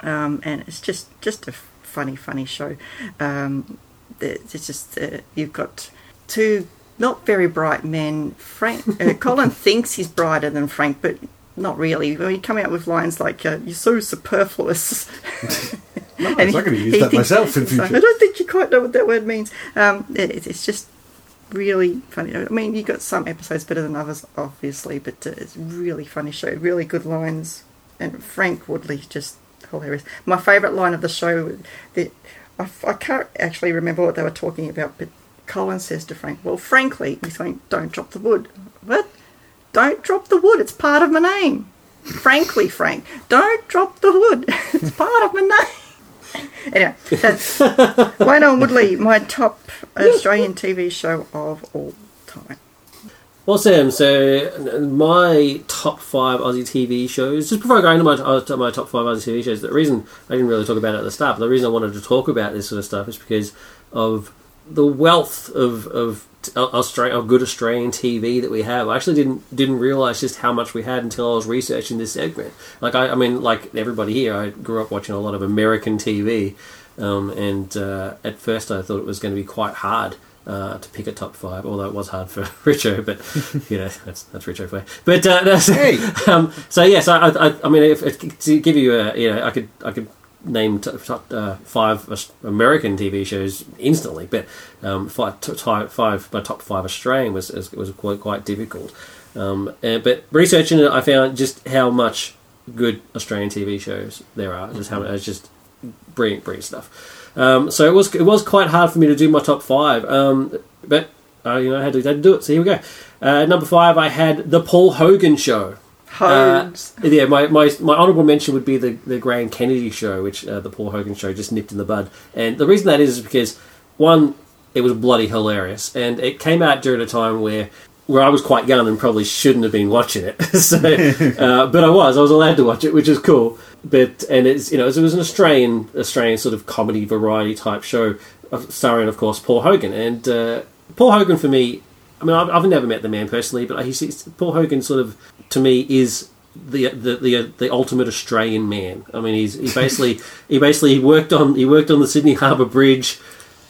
um, and it's just just a funny, funny show. Um, it's just uh, you've got two not very bright men. Frank uh, Colin thinks he's brighter than Frank, but not really. When you come out with lines like uh, "You're so superfluous," And I'm going to use that thinks- myself in like, future. I don't think you quite know what that word means. Um, it, it's just really funny. I mean, you got some episodes better than others, obviously, but uh, it's really funny show. Really good lines, and Frank Woodley just hilarious. My favourite line of the show, that I, I can't actually remember what they were talking about, but Colin says to Frank, "Well, frankly," he's going, "Don't drop the wood." What? Don't drop the wood. It's part of my name. Frankly, Frank, don't drop the wood. It's part of my name. Anyway, that's Wayne and Woodley, my top Australian TV show of all time. Awesome. So my top five Aussie TV shows. Just before I go into my uh, my top five Aussie TV shows, the reason I didn't really talk about it at the start, but the reason I wanted to talk about this sort of stuff is because of the wealth of of Australian, of good Australian TV that we have. I actually didn't didn't realize just how much we had until I was researching this segment. Like I, I mean, like everybody here, I grew up watching a lot of American TV, um, and uh, at first I thought it was going to be quite hard uh, to pick a top five, although it was hard for Richo, but you know that's that's Richo for you. But uh, that's, Hey. um, so yes, I, I, I mean, if, if, to give you a, you know, I could I could name t- top uh, five American TV shows instantly, but um, five, t- five my top five Australian was was, was quite quite difficult. Um, and, but researching it, I found just how much good Australian TV shows there are. Just how it's just brilliant, brilliant stuff. Um, so it was it was quite hard for me to do my top five. Um, but uh, you know, I had to, had to do it. So here we go. Uh, number five, I had the Paul Hogan Show. Uh, yeah, my, my, my honourable mention would be the, the Graham Kennedy show, which uh, the Paul Hogan show just nipped in the bud. And the reason that is, is because, one, it was bloody hilarious. And it came out during a time where where I was quite young and probably shouldn't have been watching it. so, uh, but I was. I was allowed to watch it, which is cool. But and it's you know it was an Australian Australian sort of comedy variety type show, starring of course Paul Hogan. And uh, Paul Hogan for me, I mean I've, I've never met the man personally, but he's- Paul Hogan sort of to me is the the the, the ultimate Australian man. I mean he's he basically he basically worked on he worked on the Sydney Harbour Bridge.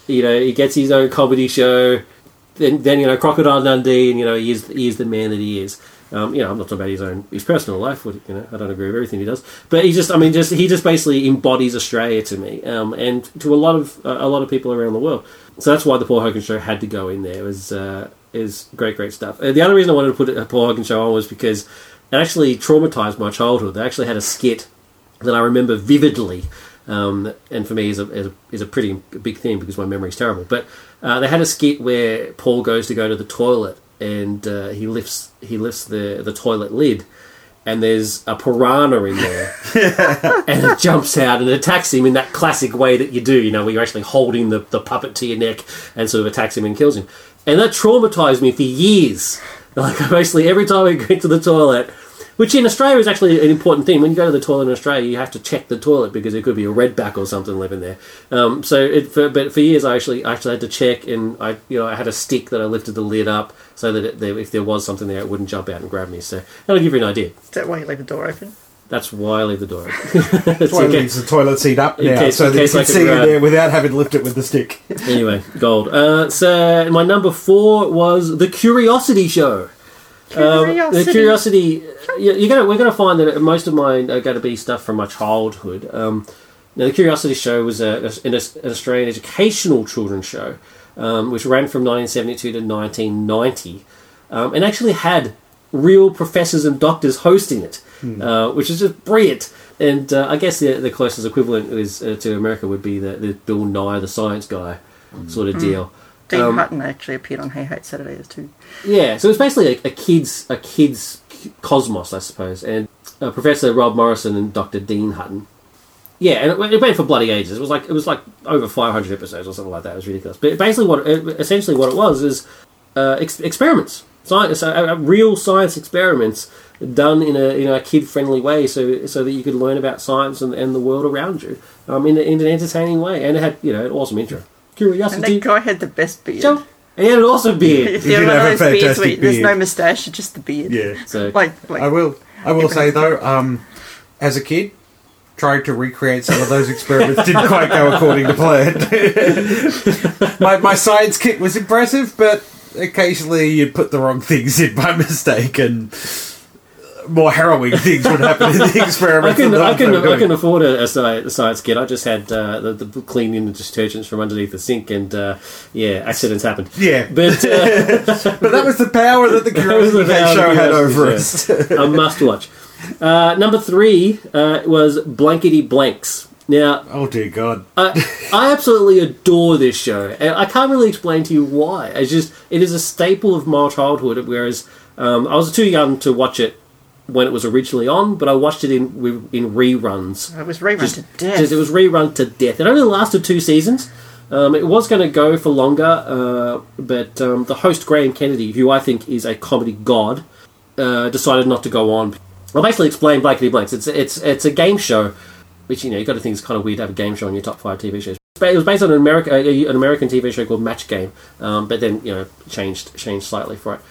You know he gets his own comedy show then, then you know Crocodile Dundee, and you know he is he is the man that he is. Um, you know, I'm not talking about his own his personal life. You know, I don't agree with everything he does, but he just, I mean, just he just basically embodies Australia to me, um, and to a lot of uh, a lot of people around the world. So that's why the Paul Hogan show had to go in there. It was uh, is great, great stuff. Uh, the other reason I wanted to put a Paul Hogan show on was because it actually traumatized my childhood. They actually had a skit that I remember vividly, um, and for me is a, is a is a pretty big thing because my memory is terrible. But uh, they had a skit where Paul goes to go to the toilet and uh, he lifts he lifts the the toilet lid. And there's a piranha in there, and it jumps out and attacks him in that classic way that you do, you know, where you're actually holding the, the puppet to your neck and sort of attacks him and kills him. And that traumatized me for years. Like, basically, every time I go to the toilet, which in Australia is actually an important thing. When you go to the toilet in Australia, you have to check the toilet because there could be a redback or something living there. Um, so, it, for, but for years, I actually actually had to check, and I you know I had a stick that I lifted the lid up so that it, if there was something there, it wouldn't jump out and grab me. So that'll give you an idea. Is that why you leave the door open? That's why I leave the door. That's why he leaves the toilet seat up In now, case- so in that you case I can can see in grab- there without having to lift it with the stick. anyway, gold. Uh, so my number four was the Curiosity Show. Um, the Curiosity. Curiosity. you- You're gonna we're gonna find that most of mine are going to be stuff from my childhood. Um, now, the Curiosity Show was a, an, an Australian educational children's show, um, which ran from 1972 to 1990, um, and actually had real professors and doctors hosting it, uh, which is just brilliant. And uh, I guess the, the closest equivalent is uh, to America would be the, the Bill Nye, the science guy, sort of deal. Deane Um, Hutton actually appeared on Hey Hate Saturdays too. Yeah, so it's basically a, a kids a kids cosmos, I suppose, and uh, Professor Rob Morrison and Doctor Deane Hutton. Yeah, and it, it went for bloody ages. It was like it was like over five hundred episodes or something like that. It was ridiculous. But basically, what it, essentially what it was is uh, ex- experiments, science, uh, uh, real science experiments done in a in a kid friendly way, so so that you could learn about science and, and the world around you um, in, in an entertaining way. And it had you know an awesome intro, Curiosity. And that guy had the best beard. Show. And he had an awesome beard. If He you're did one of have a those beards where fantastic there's no beard. moustache, just the beard. Yeah. So Like, like I will. I will say though, um, as a kid, tried to recreate some of those experiments didn't quite go according to plan. my my science kit was impressive, but occasionally you'd put the wrong things in by mistake, and more harrowing things would happen in the I experiment. can, than I can, I can afford a, a, sci- science kit. I just had uh, the, the cleaning the detergents from underneath the sink, and uh, yeah, accidents happened. Yeah. but uh, But that was the power that the That was the Curiosity power show had over us. a must watch. Uh, number three uh, was Blankety Blanks. Now, oh dear God! I, I absolutely adore this show, and I can't really explain to you why. It's just it is a staple of my childhood. Whereas um, I was too young to watch it when it was originally on, but I watched it in in reruns. it was rerun Just- to death. just- it was rerun to death. It only lasted two seasons. Um, it was going to go for longer, uh, but um, the host Graham Kennedy, who I think is a comedy god, uh, decided not to go on. I'll basically explain Blankety Blanks. It's it's it's a game show, which you know you got to think is kind of weird to have a game show on your top five TV shows. But it was based on an American an American TV show called Match Game, um, but then you know changed changed slightly for it.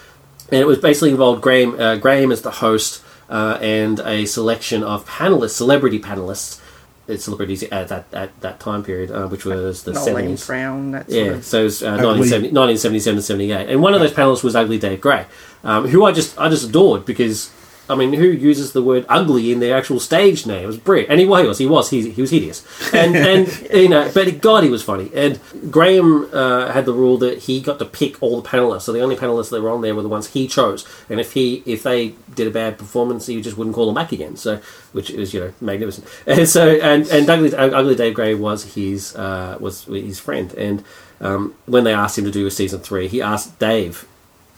And it was basically involved Graham uh, Graham as the host uh, and a selection of panelists, celebrity panelists, uh, celebrities at that at that time period, uh, which was the seventies. Brown, that sort Yeah, of. so it was uh, 1970, 1977 to 78. And one of those panelists was Ugly Dave Gray, um, who I just I just adored because I mean, who uses the word ugly in their actual stage name? It was Brit, and he was, he was, he, he was hideous, and and you know, but God, he was funny. And Graham uh, had the rule that he got to pick all the panelists, so the only panelists that were on there were the ones he chose, and if he if they did a bad performance, he just wouldn't call them back again. So, which is you know magnificent. And so, and and Ugly, Ugly Dave Gray was his uh, was his friend, and um, when they asked him to do a season three, he asked Dave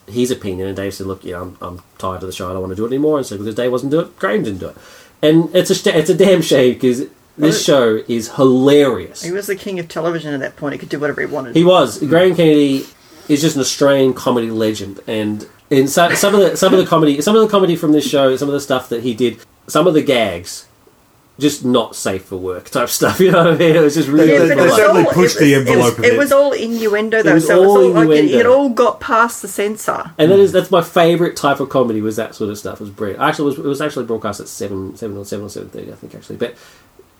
his opinion, and Dave said, "Look, yeah, I'm, I'm tired of the show. I don't want to do it anymore." And so because Dave wasn't doing it, Graham didn't do it, and it's a sh- it's a damn shame because this show is hilarious. He was the king of television at that point. He could do whatever he wanted. He was Graham Kennedy is just an Australian comedy legend, and in some, some of the some of the comedy, some of the comedy from this show, some of the stuff that he did, some of the gags. Just not safe for work type stuff, you know what I mean? It was just really. They- but they it was certainly all- pushed it the envelope It a was, bit. it was all innuendo, though. was so it, was all all like it, it all got past the censor. And that is that's my favourite type of comedy was that sort of stuff. It was brilliant. Actually, it was, it was actually broadcast at seven, seven or seven or seven thirty, I think actually. But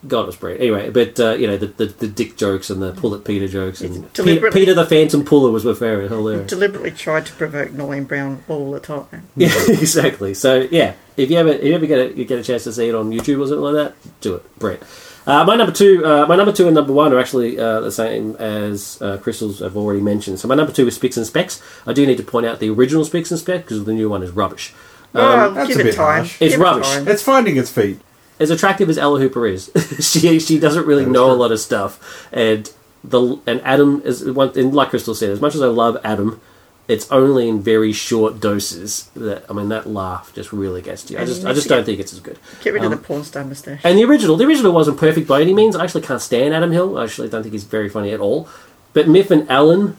God, it was brilliant. Anyway, but uh, you know the, the the dick jokes and the pull at Peter jokes and Peter, Peter the Phantom Puller was my favourite. Hilarious. Deliberately tried to provoke Noreen Brown all the time. yeah, exactly. So yeah, if you ever if you ever get a, you get a chance to see it on YouTube or something like that, do it. Brilliant. Uh, my number two, uh, my number two and number one are actually uh, the same as uh, Crystal's. I've already mentioned. So my number two is Spicks and Specs. I do need to point out the original Spicks and Specs because the new one is rubbish. Oh, that's give a it bit time. harsh. It's Give it rubbish. time. It's finding its feet. As attractive as Ella Hooper is, she she doesn't really That is know a lot of stuff, and the and Adam is one. And like Crystal said, as much as I love Adam, it's only in very short doses that I mean that laugh just really gets to you. I just you I just don't get- think it's as good. Get rid of Um, the porn star moustache. And the original, the original wasn't perfect by any means. I actually can't stand Adam Hill. I actually don't think he's very funny at all. But Myf and Alan,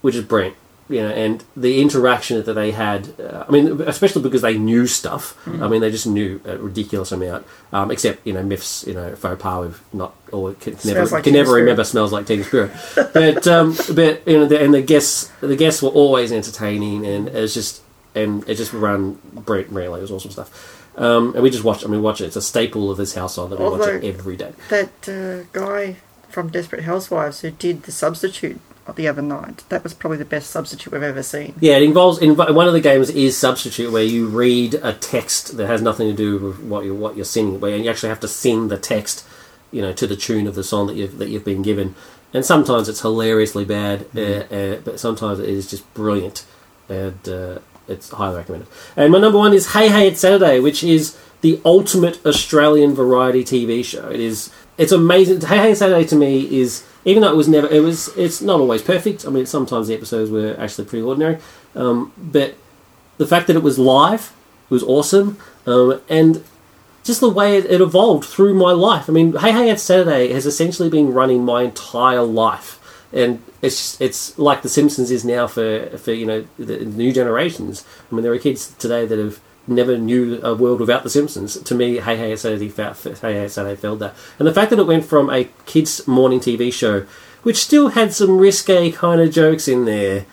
which is brilliant, you know, and the interaction that they had. Uh, I mean, especially because they knew stuff. I mean, they just knew a ridiculous amount. Um, except you know, Myf's you know faux pas with not or can, never like can never Spirit. remember smells like Teen Spirit. but um, but you know, the, and the guests the guests were always entertaining, and it was just and it just ran brilliant. Really, it was awesome stuff. Um, and we just watch. I mean, watch it. It's a staple of this household that we watch it every day. that uh, guy from Desperate Housewives who did the substitute the other night, that was probably the best substitute we've ever seen. Yeah, it involves in one of the games is substitute, where you read a text that has nothing to do with what you're what you're singing, where you actually have to sing the text, you know, to the tune of the song that you've that you've been given. And sometimes it's hilariously bad, uh, uh, but sometimes it is just brilliant, and uh, it's highly recommended. And my number one is Hey Hey It's Saturday, which is the ultimate Australian variety TV show. It is it's amazing. Hey Hey Saturday to me is even though it was never it was it's not always perfect. I mean, sometimes the episodes were actually pretty ordinary, um, but the fact that it was live was awesome, um, and just the way it, it evolved through my life. I mean, Hey Hey It's Saturday has essentially been running my entire life, and it's it's like The Simpsons is now for for you know the new generations. I mean, there are kids today that have never knew a world without The Simpsons. To me, Hey Hey Saturday, fa- Hey Hey Saturday felt that, and the fact that it went from a kids' morning TV show, which still had some risque kind of jokes in there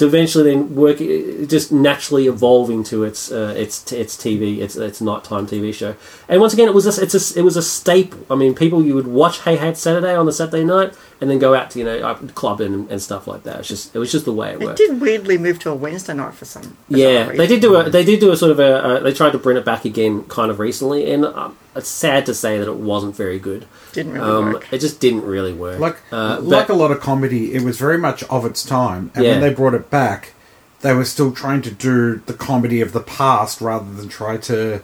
to eventually then work just naturally evolving to its uh, its its TV its its nighttime TV show. And once again, it was a, it's a, it was a staple. I mean, people you would watch Hey Hey Saturday on the Saturday night and then go out to you know up- clubbing and, and stuff like that. It's just it was just the way it It worked. did weirdly move to a Wednesday night for some. bizarre Yeah, they did do a they did do a sort of a uh, they tried to bring it back again kind of recently, and um, it's sad to say that it wasn't very good. Didn't really Um, work. it just didn't really work. Like uh, like but- a lot of comedy, it was very much of its time, and Yeah. when they brought it back, they were still trying to do the comedy of the past rather than try to.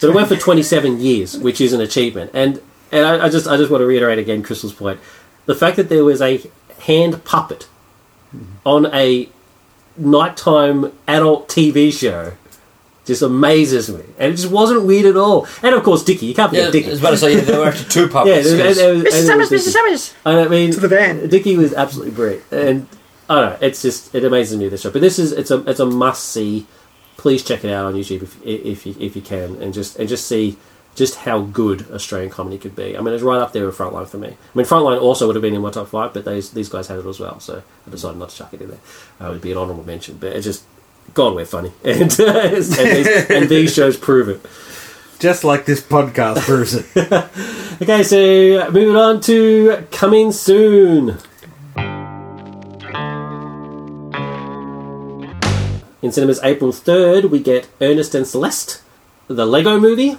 But it went for 27 years, which is an achievement. And and I, I just I just want to reiterate again Crystal's point: the fact that there was a hand puppet on a nighttime adult TV show just amazes me, and it just wasn't weird at all. And of course, Dickie, you can't Yeah, forget I Dickie. was about to say yeah, there were actually two yeah, puppets. there was- 'cause- and there was- Mr. and Somers, was Mr. Dickie. Somers! I mean, To the van. Dickie was absolutely brilliant, and I don't know. It's just it amazes me this show. But this is it's a it's a must see. Please check it out on YouTube if if you, if you can, and just and just see just how good Australian comedy could be. I mean, it's right up there with Frontline for me. I mean, Frontline also would have been in my top five, but these these guys had it as well, so I decided not to chuck it in there. Uh, it would be an honourable mention, but it just God, we're funny, and and, these, and these shows prove it. Just like this podcast proves it. Okay, so moving on to coming soon. In cinemas April 3rd, we get Ernest and Celeste, the Lego Movie,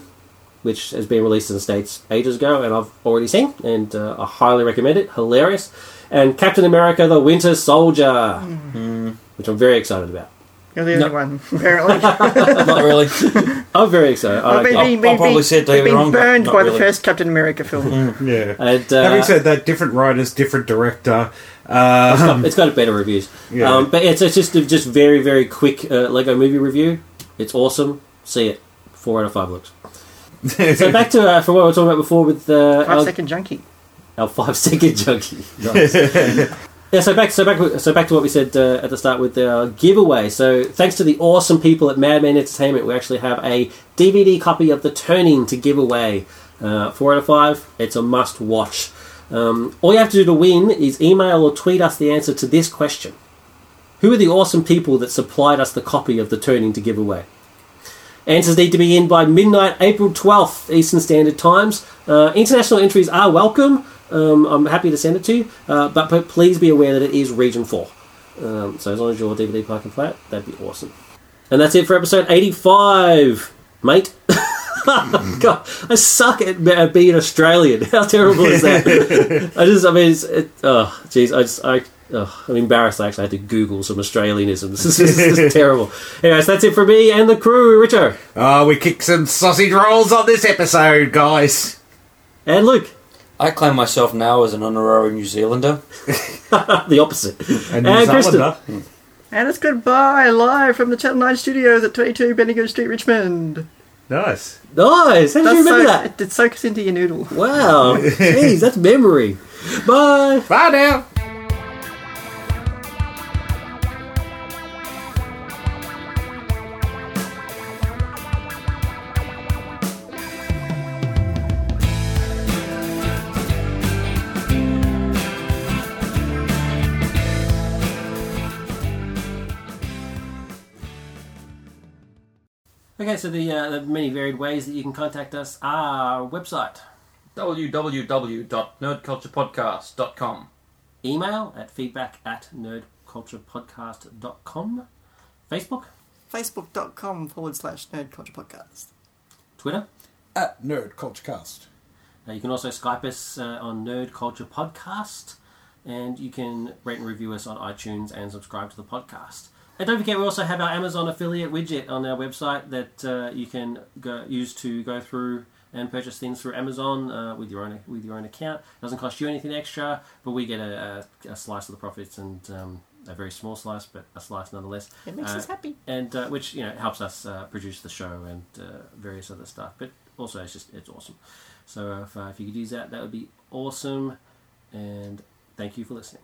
which has been released in the states ages ago, and I've already seen, and uh, I highly recommend it. Hilarious. And Captain America: The Winter Soldier, which I'm very excited about. You're the No. only one, apparently. Not really. I'm very excited. I I've like been, it. I'll- been, I'll been, probably say it been, later on, but burned not by the first Captain America film. Yeah. And, uh, Having said that, different writers, different director. Um, it's got better reviews. Yeah. Um, but it's, it's just a just very very quick uh, Lego Movie review. It's awesome. See it. Four out of five looks. So back to uh, from what we were talking about before with uh, Five our, second junkie. our five second junkie. Nice. yeah. So back so back so back to what we said uh, at the start with the giveaway. So thanks to the awesome people at Madman Entertainment, we actually have a DVD copy of The Turning to give away. Uh, four out of five. It's a must watch. Um, all you have to do to win is email or tweet us the answer to this question. Who are the awesome people that supplied us the copy of The Turning to give away? Answers need to be in by midnight, April 12th, Eastern Standard Times. Uh, international entries are welcome. Um, I'm happy to send it to you, uh, but, please be aware that it is Region 4. Um, so as long as you're DVD parking flat, that'd be awesome. And that's it for episode 85, mate. God, I suck at being Australian. How terrible is that? I just, I mean, it's, it, oh, jeez, I just, I, oh, I'm embarrassed. I actually had to Google some Australianisms. This is, this is terrible. Anyways, that's it for me and the crew, Richo oh, we kicked some sausage rolls on this episode, guys. and Luke. I claim myself now as an honorary New Zealander. the opposite. And And Kristen. Hmm. And it's goodbye, live from the Channel 9 studios at 22 Bendigo Street, Richmond. Nice. Nice. How did you remember soak, that? It soaks into your noodle. Wow. Jeez, that's memory. Bye. Bye now. So the, uh, the many varied ways that you can contact us are website, www.nerdculturepodcast.com. email at feedback at nerdculturepodcast.com, Facebook, Facebook.com forward slash nerd culture podcast. Twitter. At Nerd Culture Cast. Uh, you can also Skype us uh, on Nerd Culture Podcast, and you can rate and review us on iTunes and subscribe to the podcast. And don't forget, we also have our Amazon affiliate widget on our website that uh, you can go, use to go through and purchase things through Amazon uh, with your own with your own account. It doesn't cost you anything extra, but we get a, a, a slice of the profits and um, a very small slice, but a slice nonetheless. It makes Uh, us happy. and uh, which you know helps us uh, produce the show and uh, various other stuff. But also, it's just it's awesome. So if, uh, if you could use that, that would be awesome. And thank you for listening.